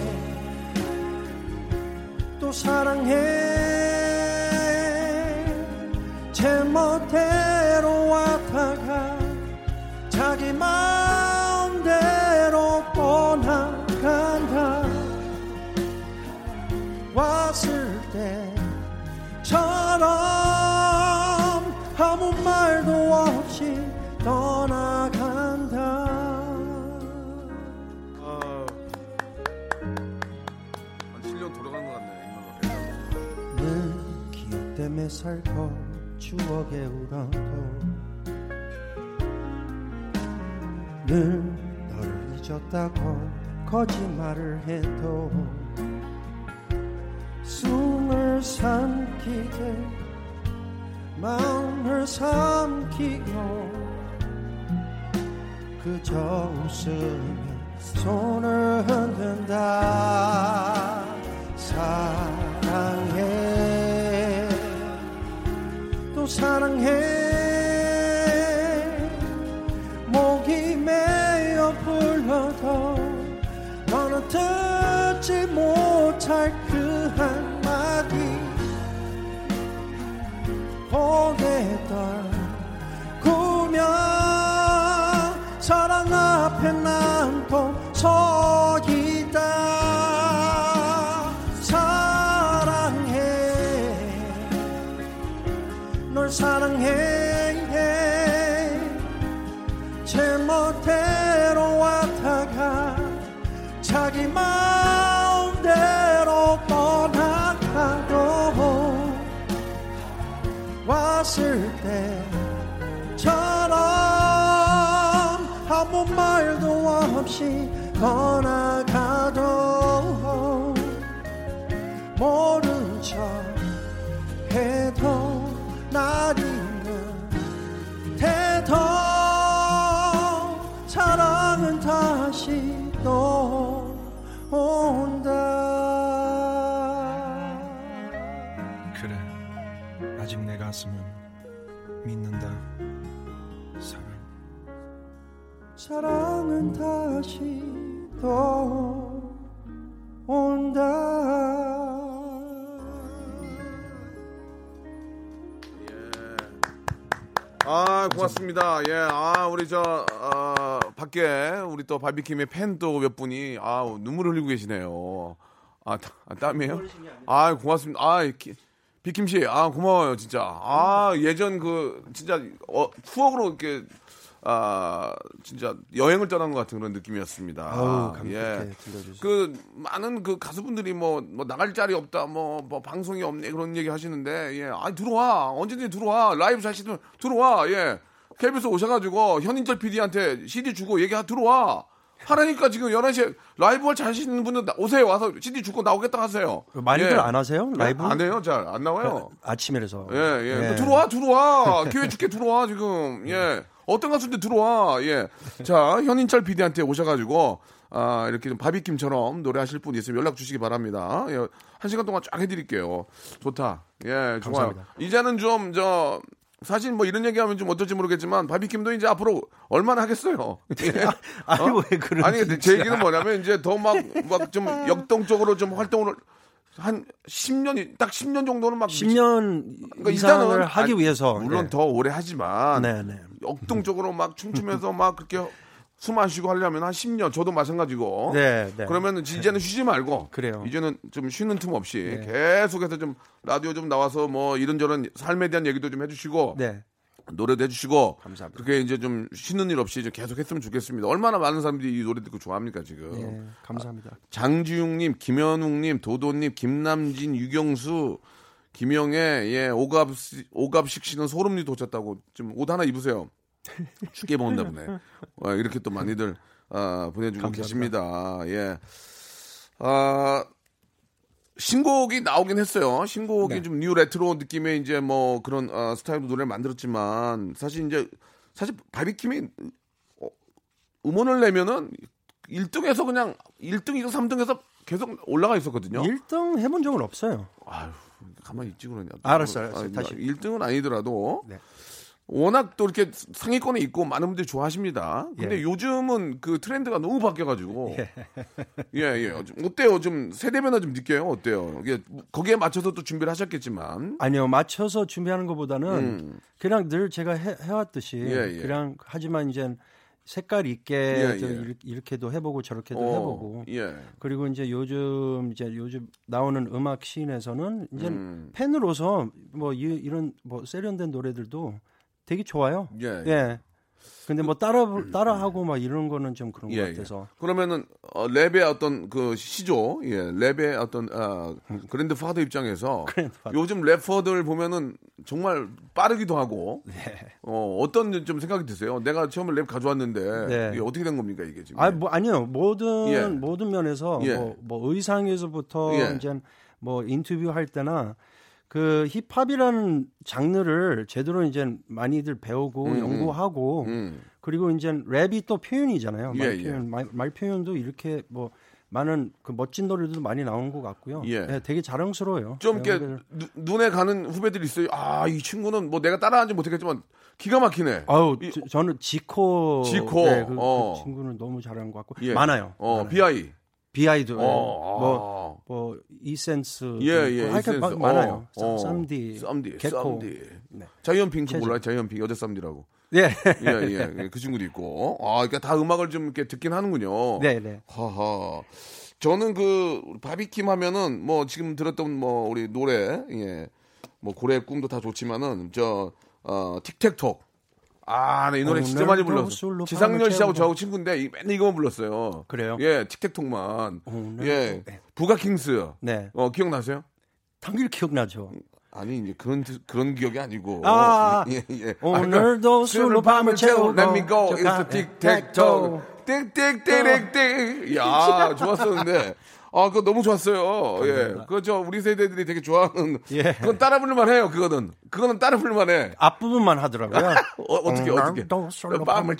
F: 또 사랑해 뱀에 살고 추억에 울어도 늘 너를 잊었다고 거짓말을 해도 숨을 삼키게 마음을 삼키고 그저 웃으며 손을 흔든다. 사랑해. 또 사랑해. 목이 메어 불러도 너는 듣지 못할 널 사랑해. 제멋대로 왔다가 자기 마음대로 떠나가도 왔을 때처럼 아무 말도 없이 떠나가도 모른 척 해도 나리는 태도 사랑은 다시 또 온다.
I: 그래 아직 내 가슴은 믿는다 사랑.
F: 사랑은 다시 또
A: 아 고맙습니다. 예, 아 우리 저 아, 밖에 우리 또 바비킴의 팬 또 몇 분이 아 눈물 흘리고 계시네요. 아, 따- 아, 땀이에요? 아 고맙습니다. 아 기- 비킴 씨, 아 고마워요 진짜. 아 예전 그 진짜 어, 추억으로 이렇게 아 진짜 여행을 떠난 것 같은 그런 느낌이었습니다.
F: 아우, 감격해
A: 예.
F: 들려주셔서.
A: 그 많은 그 가수분들이 뭐, 뭐 나갈 자리 없다 뭐, 뭐 방송이 없네 그런 얘기 하시는데 예 아니 들어와 언제든지 들어와 라이브 자시면 들어와 예 KBS 오셔가지고 현인철 PD한테 CD 주고 얘기 들어와 하라니까 지금 11시에 라이브 할 자신 있는 분은 나- 오세요 와서 CD 주고 나오겠다 하세요
J: 많이들
A: 예.
J: 안 하세요? 라이브?
A: 안 해요 잘 안 나와요
J: 아침에라서.
A: 예, 예.
J: 예.
A: 뭐 들어와, 들어와. 기회 줄게 들어와, 지금. 예. 어떤 가수인데 들어와. 예. 자, 현인철 PD한테 오셔가지고, 아, 이렇게 좀 바비킴처럼 노래하실 분 있으면 연락 주시기 바랍니다. 예. 한 시간 동안 쫙 해드릴게요. 좋다. 예, 좋아요.
J: 감사합니다.
A: 이제는 좀, 저, 사실 뭐 이런 얘기하면 좀 어떨지 모르겠지만 바비킴도 이제 앞으로 얼마나 하겠어요. 예.
J: 아니, 왜 그러지,
A: 아니 제 얘기는 뭐냐면 이제 더 막 막 좀 역동적으로 좀 활동을 한 10년 딱 10년 정도는 막
J: 10년
A: 그러니까
J: 이상을
A: 일단은
J: 하기
A: 아니,
J: 위해서.
A: 물론
J: 예.
A: 더 오래 하지만
J: 네, 네.
A: 역동적으로 막 춤추면서 막 그렇게 숨 안 쉬고 하려면 한 10년 저도 마찬가지고
J: 네, 네.
A: 그러면 이제는 쉬지 말고
J: 그래요.
A: 이제는 좀 쉬는 틈 없이
J: 네.
A: 계속해서 좀 라디오 좀 나와서 뭐 이런저런 삶에 대한 얘기도 좀 해주시고
J: 네.
A: 노래도 해주시고
J: 감사합니다.
A: 그렇게 이제 좀 쉬는 일 없이 좀 계속 했으면 좋겠습니다. 얼마나 많은 사람들이 이 노래 듣고 좋아합니까 지금.
J: 예, 감사합니다.
A: 장지웅님, 김현웅님, 도도님, 김남진, 유경수, 김영애, 예, 오갑, 오갑식 씨는 소름이 돋쳤다고 좀옷 하나 입으세요. 춥게 먹었나 보네. 와, 이렇게 또 많이들 아, 보내주고
J: 감사합니다.
A: 계십니다. 예. 아, 신곡이 나오긴 했어요. 신곡이
J: 네.
A: 좀뉴 레트로 느낌의 이제 뭐 그런 어, 스타일로 노래를 만들었지만 사실 이제 사실 바비킴이 어, 음원을 내면은 1등에서 그냥 1등, 2등, 3등에서 계속 올라가 있었거든요.
J: 1등 해본 적은 없어요.
A: 아유, 가만히 있지 그러냐.
J: 알았어요, 알았어요. 다시.
A: 1등은 아니더라도
J: 네.
A: 워낙 또 이렇게 상위권에 있고 많은 분들이 좋아하십니다. 근데
J: 예.
A: 요즘은 그 트렌드가 너무 바뀌어가지고 예, 예. 좀 어때요? 좀 세대 변화 좀 느껴요? 어때요? 이게 거기에 맞춰서 또 준비를 하셨겠지만
J: 아니요, 맞춰서 준비하는 것보다는
A: 음.
J: 그냥 늘 제가 해, 해왔듯이
A: 예, 예.
J: 그냥 하지만 이제 색깔 있게
A: 예,
J: 좀
A: 예.
J: 이렇게- 이렇게도 해보고 저렇게도
A: 어,
J: 해보고
A: 예.
J: 그리고 이제 요즘 이제 요즘 나오는 음악 씬에서는 이제
A: 음.
J: 팬으로서 뭐 이, 이런 뭐 세련된 노래들도 되게 좋아요.
A: 예, 예.
J: 예.
F: 근데 뭐 따라 따라하고 막 이런 거는 좀 그런
A: 예,
F: 것 같아서.
A: 예. 그러면은 어, 랩의 어떤 그 시조, 예, 랩의 어떤 아, grandfather 입장에서 요즘 래퍼들 보면은 정말 빠르기도 하고
F: 네.
A: 어, 어떤 좀 생각이 드세요? 내가 처음에 랩 가져왔는데
F: 네.
A: 이게 어떻게 된 겁니까 이게 지금?
F: 아, 뭐 아니요. 모든
A: 예.
F: 모든 면에서
A: 예.
F: 뭐, 뭐 의상에서부터
A: 예.
F: 이제 뭐 인터뷰 할 때나 그 힙합이라는 장르를 제대로 이제 많이들 배우고
A: 음,
F: 연구하고
A: 음.
F: 그리고 이제 랩이 또 표현이잖아요.
A: 예,
F: 말
A: 예.
F: 표현, 말, 말 표현도 이렇게 뭐 많은 그 멋진 노래들도 많이 나온 것 같고요.
A: 예.
F: 네, 되게 자랑스러워요.
A: 좀 이렇게 눈에 가는 후배들이 있어요. 아, 이 친구는 뭐 내가 따라하지 못했겠지만 기가 막히네.
F: 아우
A: 이-
F: 저- 저는 지코
A: 지코,
F: 네, 그, 그
A: 어.
F: 친구는 너무 잘한 것 같고
A: 예.
F: 많아요.
A: 어,
F: 많아요.
A: BI.
F: 비아이도
A: 어,
F: 뭐, 뭐 이센스
A: 예, 예.
F: 하여튼
A: 이센스.
F: 마- 많아요.
A: 어, 어.
F: 쌈디,
A: 쌈디,
F: 개코.
A: 쌈디.
F: 네.
A: 자이언핑 그
F: 최저.
A: 몰라요? 자이언핑 여자 쌈디라고.
F: 예.
A: 예, 예, 예. 그 친구도 있고. 아, 그러니까 다 음악을 좀 이렇게 듣긴 하는군요.
F: 네, 네.
A: 하하. 저는 그 바비킴 하면은 뭐 지금 들었던 뭐 우리 노래, 예. 뭐 고래의 꿈도 다 좋지만은 저 어, 틱택톡. 아, 네, 이 노래 진짜 많이 불렀어. 지상렬 씨하고. 저하고 친구인데 이- 맨날 이거만 불렀어요.
F: 그래요?
A: 예, 틱택톡만.
F: 오늘도-
A: 예.
F: 네.
A: 부가킹스.
F: 네.
A: 어, 기억나세요?
F: 당연히 기억나죠.
A: 아니 이제 그런 뜻- 그런 기억이 아니고
F: 아,
A: 예, 예.
F: 오늘도
A: 아,
F: 술로 밤을 채우고
A: Let me go
F: 저
A: it's tac toe 땡땡땡땡땡 야 좋았었는데 아 그거 너무 좋았어요 예 그거 저 우리 세대들이 되게 좋아하는
F: 예.
A: 그건 따라 부를만 해요 그거는 그거는 따라 부를만 해
F: 앞부분만 하더라고요.
A: 어, 어떻게 어떻게 밤을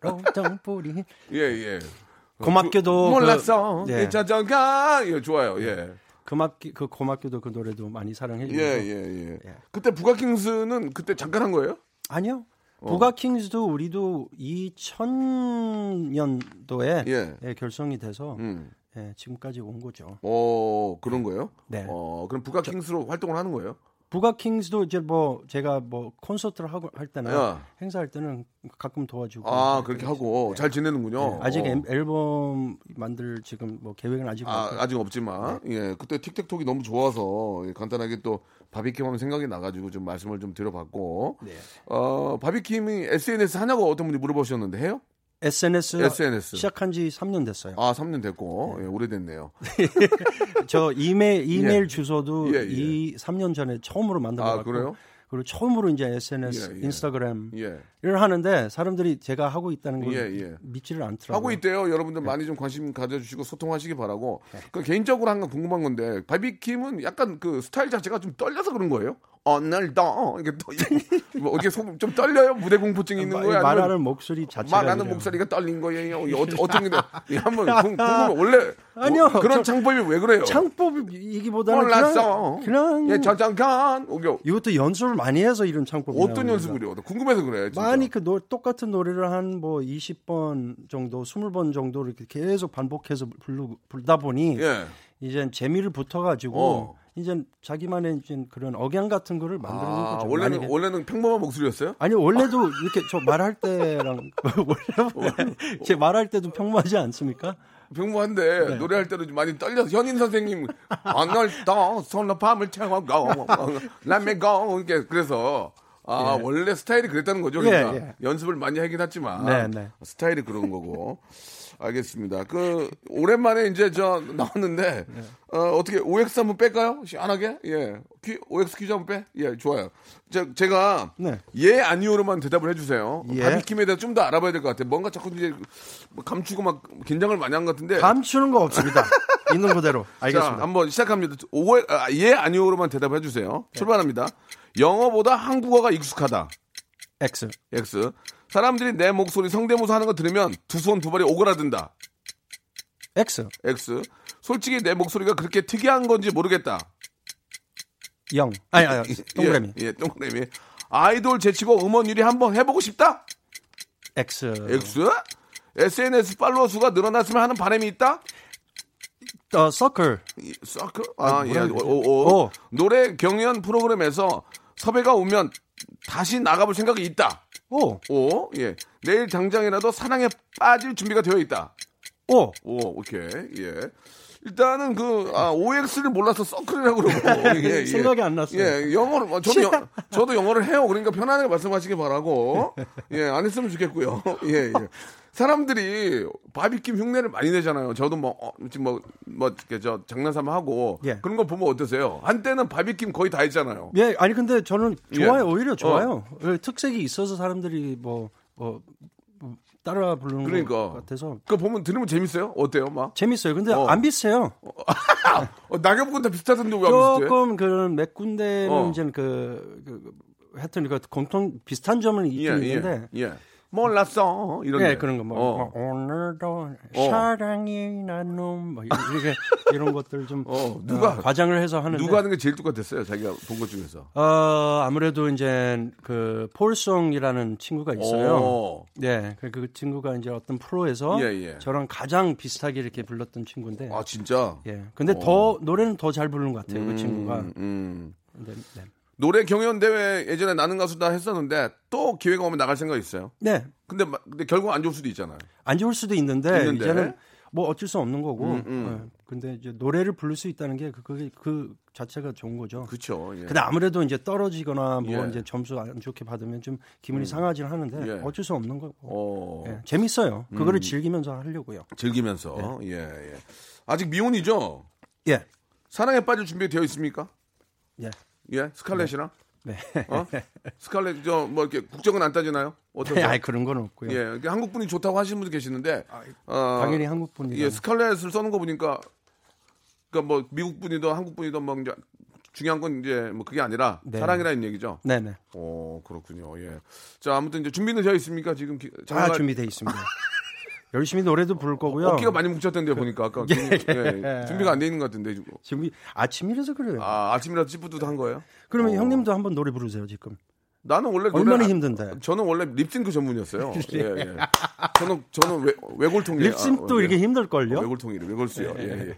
F: 가로등 뿌리.
A: 예 예
F: 고맙게도
A: 몰랐어
F: 그, 예.
A: 자자가 예 좋아요 예
F: 고맙기 그 고맙게도 그 노래도 많이 사랑해
A: 예,
F: 주고.
A: 예, 예.
F: 예.
A: 그때 부가킹스는 그때 잠깐 한 거예요?
F: 아니요.
A: 어.
F: 부가킹스도 우리도 2000년도에
A: 예.
F: 예, 결성이 돼서
A: 음.
F: 예, 지금까지 온 거죠.
A: 어, 그런 거예요?
F: 네.
A: 어, 그럼 부가킹스로 활동을 하는 거예요?
F: 부가킹스도 이제 뭐 제가 뭐 콘서트를 하고 할 때나
A: 야.
F: 행사할 때는 가끔 도와주고
A: 아, 그렇게. 하고 잘 지내는군요.
F: 네, 아직
A: 어.
F: 앨- 앨범 만들 지금 뭐 계획은 아직
A: 아. 아직 없지만 예 그때 틱택톡이 너무 좋아서 예, 간단하게 또 바비킴 하면 생각이 나가지고 좀 말씀을 좀 드려봤고
F: 네.
A: 어 바비킴이 SNS 하냐고 어떤 분이 물어보셨는데 해요?
F: SNS,
A: SNS.
F: 시작한 지 3년 됐어요.
A: 아 3년 됐고 예, 오래됐네요.
F: 저 이메일 이메일 주소도
A: 예, 예.
F: 이 3년 전에 처음으로 만들어
A: 아,
F: 갖고
A: 그래요?
F: 그리고 처음으로 이제 SNS,
A: 예, 예.
F: 인스타그램 예를 하는데 사람들이 제가 하고 있다는 걸
A: 예, 예.
F: 믿지를 않더라고요.
A: 하고 있대요.
F: 네.
A: 여러분들 많이 좀 관심 가져주시고 소통하시기 바라고. 그 개인적으로 한 건 궁금한 건데 바비킴은 약간 그 스타일 자체가 좀 떨려서 그런 거예요? 오늘도 이게 또 뭐 어떻게 속 좀 떨려요? 무대 공포증이 있는? 아니면
F: 말하는 목소리 자체가
A: 말하는
F: 그래요.
A: 목소리가 떨린 거예요. 어, 어떤 게 예, 한번 궁- 궁금해. 원래
F: 아니요,
A: 뭐 그런
F: 저-
A: 창법이 왜 그래요?
F: 창법 이기보다는
A: 몰랐어.
F: 그냥, 그냥
A: 예, 잠깐. 오겨.
F: 이것도 연습을 많이 해서 이런 창법이
A: 어떤
F: 나옵니다.
A: 연습을요? 궁금해서 그래. 진짜.
F: 많이 그 노, 똑같은 노래를 한 뭐 20번 정도, 20번 정도 이렇게 계속 반복해서 부르, 부르다 보니
A: 예.
F: 이제 재미를 붙어가지고
A: 어.
F: 이제 자기만의 이제 그런 억양 같은 거를 만드는
A: 아,
F: 거죠.
A: 원래는
F: 만약에-
A: 원래는 평범한 목소리였어요?
F: 아니 원래도 이렇게 저 말할 때랑 원래 제 말할 때도 평범하지 않습니까?
A: 평범한데
F: 네.
A: 노래할 때도 좀 많이 떨려서 현인 선생님 오늘도 솔로 밤을 채우고 Let me go 이렇게 그래서 아
F: 예.
A: 원래 스타일이 그랬다는 거죠.
F: 예,
A: 그러니까
F: 예.
A: 연습을 많이 하긴 했지만
F: 네, 네.
A: 스타일이 그런 거고. 알겠습니다. 그 오랜만에 이제 저 나왔는데
F: 네.
A: 어, 어떻게 OX 한번 뺄까요? 시원하게 예 퀴, OX 퀴즈 한번 빼? 예 좋아요. 제, 제가
F: 네.
A: 예 아니오로만 대답을 해주세요.
F: 예.
A: 바비킴에 대해서 좀더 알아봐야 될 것 같아요. 뭔가 자꾸 이제 뭐 감추고 막 긴장을 많이 한 것 같은데.
F: 감추는 거 없습니다. 있는 그대로
A: 자,
F: 알겠습니다.
A: 한번 시작합니다. 오, 아, 예 아니오로만 대답해 주세요. 출발합니다. 영어보다 한국어가 익숙하다.
F: X
A: X. 사람들이 내 목소리 성대모사 하는 거 들으면 두 손 두 발이 오그라든다.
F: X
A: X. 솔직히 내 목소리가 그렇게 특이한 건지 모르겠다.
F: 0 아니 아니 동그라미
A: 예, 예, 동그라미. 아이돌 제치고 음원 1위 한번 해보고 싶다?
F: X
A: X. SNS 팔로워 수가 늘어났으면 하는 바람이 있다?
F: 어 서클
A: 이, 서클? 아, 예.
F: 뭐라
A: 오, 오,
F: 오.
A: 노래 경연 프로그램에서 섭외가 오면 다시 나가볼 생각이 있다.
F: 오
A: 오, 예. 내일 당장이라도 사랑에 빠질 준비가 되어 있다.
F: 오
A: 오, 오케이. 예. 일단은 그 아, OX를 몰라서 서클이라고 그러고 예, 예.
F: 생각이 안 났어요.
A: 예, 영어로 뭐 저도 영, 저도 영어를 해요. 그러니까 편안하게 말씀하시기 바라고 예, 안 했으면 좋겠고요. 예, 예. 사람들이 바비킴 흉내를 많이 내잖아요. 저도 뭐 어, 지금 뭐뭐 뭐, 이렇게 저 장난삼아 하고
F: 예.
A: 그런 거 보면 어떠세요? 한때는 바비킴 거의 다 했잖아요.
F: 예, 아니 근데 저는 좋아요.
A: 예.
F: 오히려 좋아요. 특색이 있어서 사람들이 뭐, 뭐, 뭐 따라 부르는
A: 그러니까.
F: 것 같아서
A: 그거 보면 들으면 재밌어요? 어때요, 막?
F: 재밌어요. 근데
A: 어.
F: 안 비슷해요.
A: 어, 낙엽군 다 비슷하던데 왜안 비슷해?
F: 조금 그런 몇 군데는
A: 어.
F: 이제 그, 그, 그 하여튼 그 공통 비슷한 점은 있긴
A: 예,
F: 있는데
A: 예, 예. 몰랐어 이런
F: 예,
A: 게.
F: 그런 거 뭐,
A: 어.
F: 뭐 오늘도
A: 어.
F: 사랑이 나눔 뭐 이렇게 이런 것들 좀
A: 어, 누가-
F: 어, 과장을 해서 하는데
A: 누가 하는 게 제일 똑같았어요? 자기가 본 것 중에서.
F: 어, 아무래도 이제 그 폴송이라는 친구가 있어요.
A: 오.
F: 네, 그, 그 친구가 이제 어떤 프로에서
A: 예, 예.
F: 저랑 가장 비슷하게 이렇게 불렀던 친구인데.
A: 아 진짜.
F: 예. 근데
A: 어.
F: 더 노래는 더 잘 부르는 것 같아요. 그 친구가.
A: 음, 음.
F: 네, 네.
A: 노래 경연 대회 예전에 나는 가수다 했었는데 또 기회가 오면 나갈 생각 있어요.
F: 네.
A: 근데 마- 근데 결국 안 좋을 수도 있잖아요.
F: 안 좋을 수도 있는데,
A: 있는데.
F: 이제는 뭐 어쩔 수 없는 거고.
A: 음, 음.
F: 예. 근데 이제 노래를 부를 수 있다는 게 그, 그게 그 자체가 좋은 거죠.
A: 그렇죠. 예.
F: 근데 아무래도 이제 떨어지거나 뭐
A: 예.
F: 이제 점수 안 좋게 받으면 좀 기분이 상하긴 하는데
A: 예.
F: 어쩔 수 없는 거고.
A: 어,
F: 예, 재밌어요. 그거를
A: 음.
F: 즐기면서 하려고요.
A: 즐기면서 예, 예. 아직 미혼이죠?
F: 예.
A: 사랑에 빠질 준비 되어 있습니까?
F: 예.
A: 예, 스칼렛이랑
F: 네.
A: 어? 스칼렛 저뭐 이렇게 국적은 안 따지나요? 어떠세요?
F: 아니 그런 건 없고요.
A: 예, 한국 분이 좋다고 하시는 분도 계시는데 어,
F: 당연히 한국 분이
A: 예, 스칼렛을 써는 거 보니까 그러니까 뭐 미국 분이든 한국 분이든 뭐 이제 중요한 건 이제 뭐 그게 아니라
F: 네.
A: 사랑이라는 얘기죠.
F: 네네.
A: 오 그렇군요. 예. 자 아무튼 이제 준비는 되어 있습니까? 지금 기,
F: 다
A: 장난-
F: 준비돼 있습니다. 열심히 노래도 부를 거고요.
A: 어깨가 많이 뭉쳤던데 보니까 아까
F: 예,
A: 좀,
F: 예.
A: 예, 준비가 안 돼 있는 것 같은데 지금.
F: 지금 아침이라서 그래요.
A: 아 아침이라도 찌뿌듯한 거예요?
F: 그러면
A: 어.
F: 형님도 한번 노래 부르세요 지금.
A: 나는 원래 노래
F: 얼마나
A: 안-
F: 힘든데.
A: 저는 원래 립싱크 전문이었어요. 예, 예. 저는 저는 외, 외골통이에요.
F: 립싱도
A: 아,
F: 이렇게
A: 예.
F: 힘들 걸요?
A: 외골통이래 외골수요. 예, 예.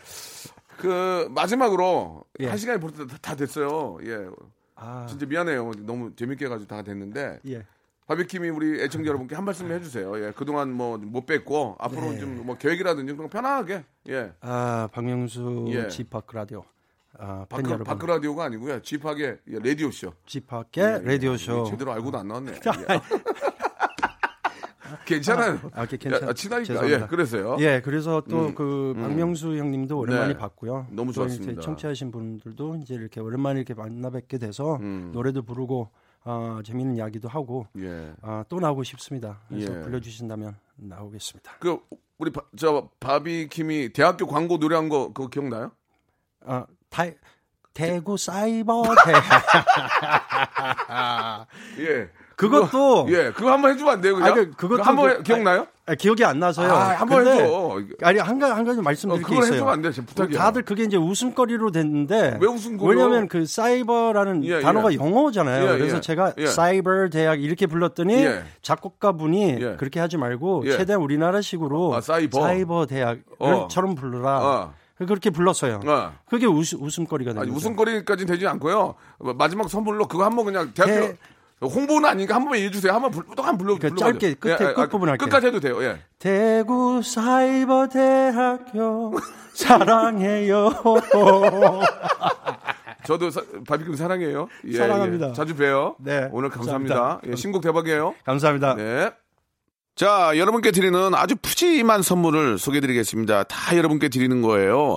A: 그 마지막으로
F: 예.
A: 한 시간이 벌써 다, 다 됐어요. 예.
F: 아,
A: 진짜 미안해요. 너무 재밌게 해가지고 다 됐는데
F: 예.
A: 바비킴이 우리 애청자 여러분께 한 말씀 해주세요. 예. 그동안 뭐못 뵀고 앞으로
F: 네.
A: 좀뭐 계획이라든지 그런 거 편하게 예.
F: 아 박명수
A: 예.
F: 집합 라디오. 아, 팬
A: 바크. 바크 라디오가 아니고요. 집하게 예, 라디오 쇼.
F: 집합의 라디오 쇼.
A: 제대로 알고도 안 나왔네. 예. 괜찮아요.
F: 아, 오케이, 괜찮-
A: 야, 친하니까. 예, 그래서요.
F: 예, 그래서 또
A: 음,
F: 그 박명수 형님도 오랜만에
A: 네.
F: 봤고요.
A: 너무
F: 또
A: 좋았습니다.
F: 청취하신 분들도 이제 이렇게 오랜만에 이렇게 만나 뵙게 돼서
A: 음.
F: 노래도 부르고 아, 재밌는 이야기도 하고
A: 예.
F: 아, 또 나오고 싶습니다. 그래서
A: 예.
F: 불러주신다면 나오겠습니다.
A: 그 우리 바, 저 바비킴이 대학교 광고 노래한 거 그거 기억나요?
F: 아, 다, 대구 사이버 대학.
A: 예.
F: 그것도
A: 그거, 예, 그거 한번 해주면 안 돼요, 그냥?
F: 아, 그- 그것도
A: 한번
F: 그-
A: 기억나요?
F: 아, 기억이 안 나서요.
A: 아, 한번 해줘.
F: 아니 한 가지 한 가지 말씀드릴
A: 어,
F: 게
A: 그걸
F: 있어요.
A: 해주면 안 돼요, 제 부탁이야.
F: 다들 그게 이제 웃음거리로 됐는데
A: 왜 웃음거려?
F: 왜냐하면 그 사이버라는
A: 예,
F: 단어가
A: 예.
F: 영어잖아요.
A: 예,
F: 그래서
A: 예.
F: 제가
A: 예.
F: 사이버 대학 이렇게 불렀더니
A: 예.
F: 작곡가 분이
A: 예.
F: 그렇게 하지 말고
A: 예.
F: 최대한 우리나라식으로
A: 아, 사이버.
F: 대학처럼 부르라.
A: 어.
F: 그렇게 불렀어요.
A: 어.
F: 그게 웃, 웃음거리가 된
A: 아니,
F: 거죠.
A: 웃음거리까지는 되지 않고요. 마지막 선물로 그거 한 번 그냥 대학교
F: 대-
A: 홍보는 아니니까 한 번만 해주세요. 한번 불, 또한 불러
F: 그
A: 불러가지고.
F: 짧게 끝에 끝부분 할게요.
A: 끝까지 해도 돼요. 예.
F: 대구 사이버 대학교 사랑해요.
A: 저도 사, 바비킴 사랑해요. 예,
F: 사랑합니다.
A: 예. 자주 봬요.
F: 네,
A: 오늘 감사합니다.
F: 감사합니다.
A: 예, 신곡 대박이에요.
F: 감사합니다.
A: 네. 자, 여러분께 드리는 아주 푸짐한 선물을 소개해 드리겠습니다. 다 여러분께 드리는 거예요.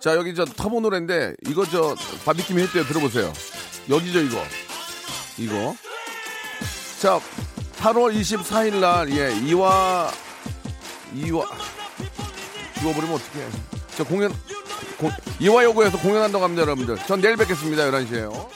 A: 자, 여기 저 터보 노래인데, 이거 저, 바비킴이 했대요. 들어보세요. 여기죠, 이거. 이거. 자, 8월 24일 날, 예, 이화, 이화, 죽어버리면 어떡해. 저 공연, 공, 이화여고에서 공연한다고 합니다, 여러분들. 전 내일 뵙겠습니다, 11시에요.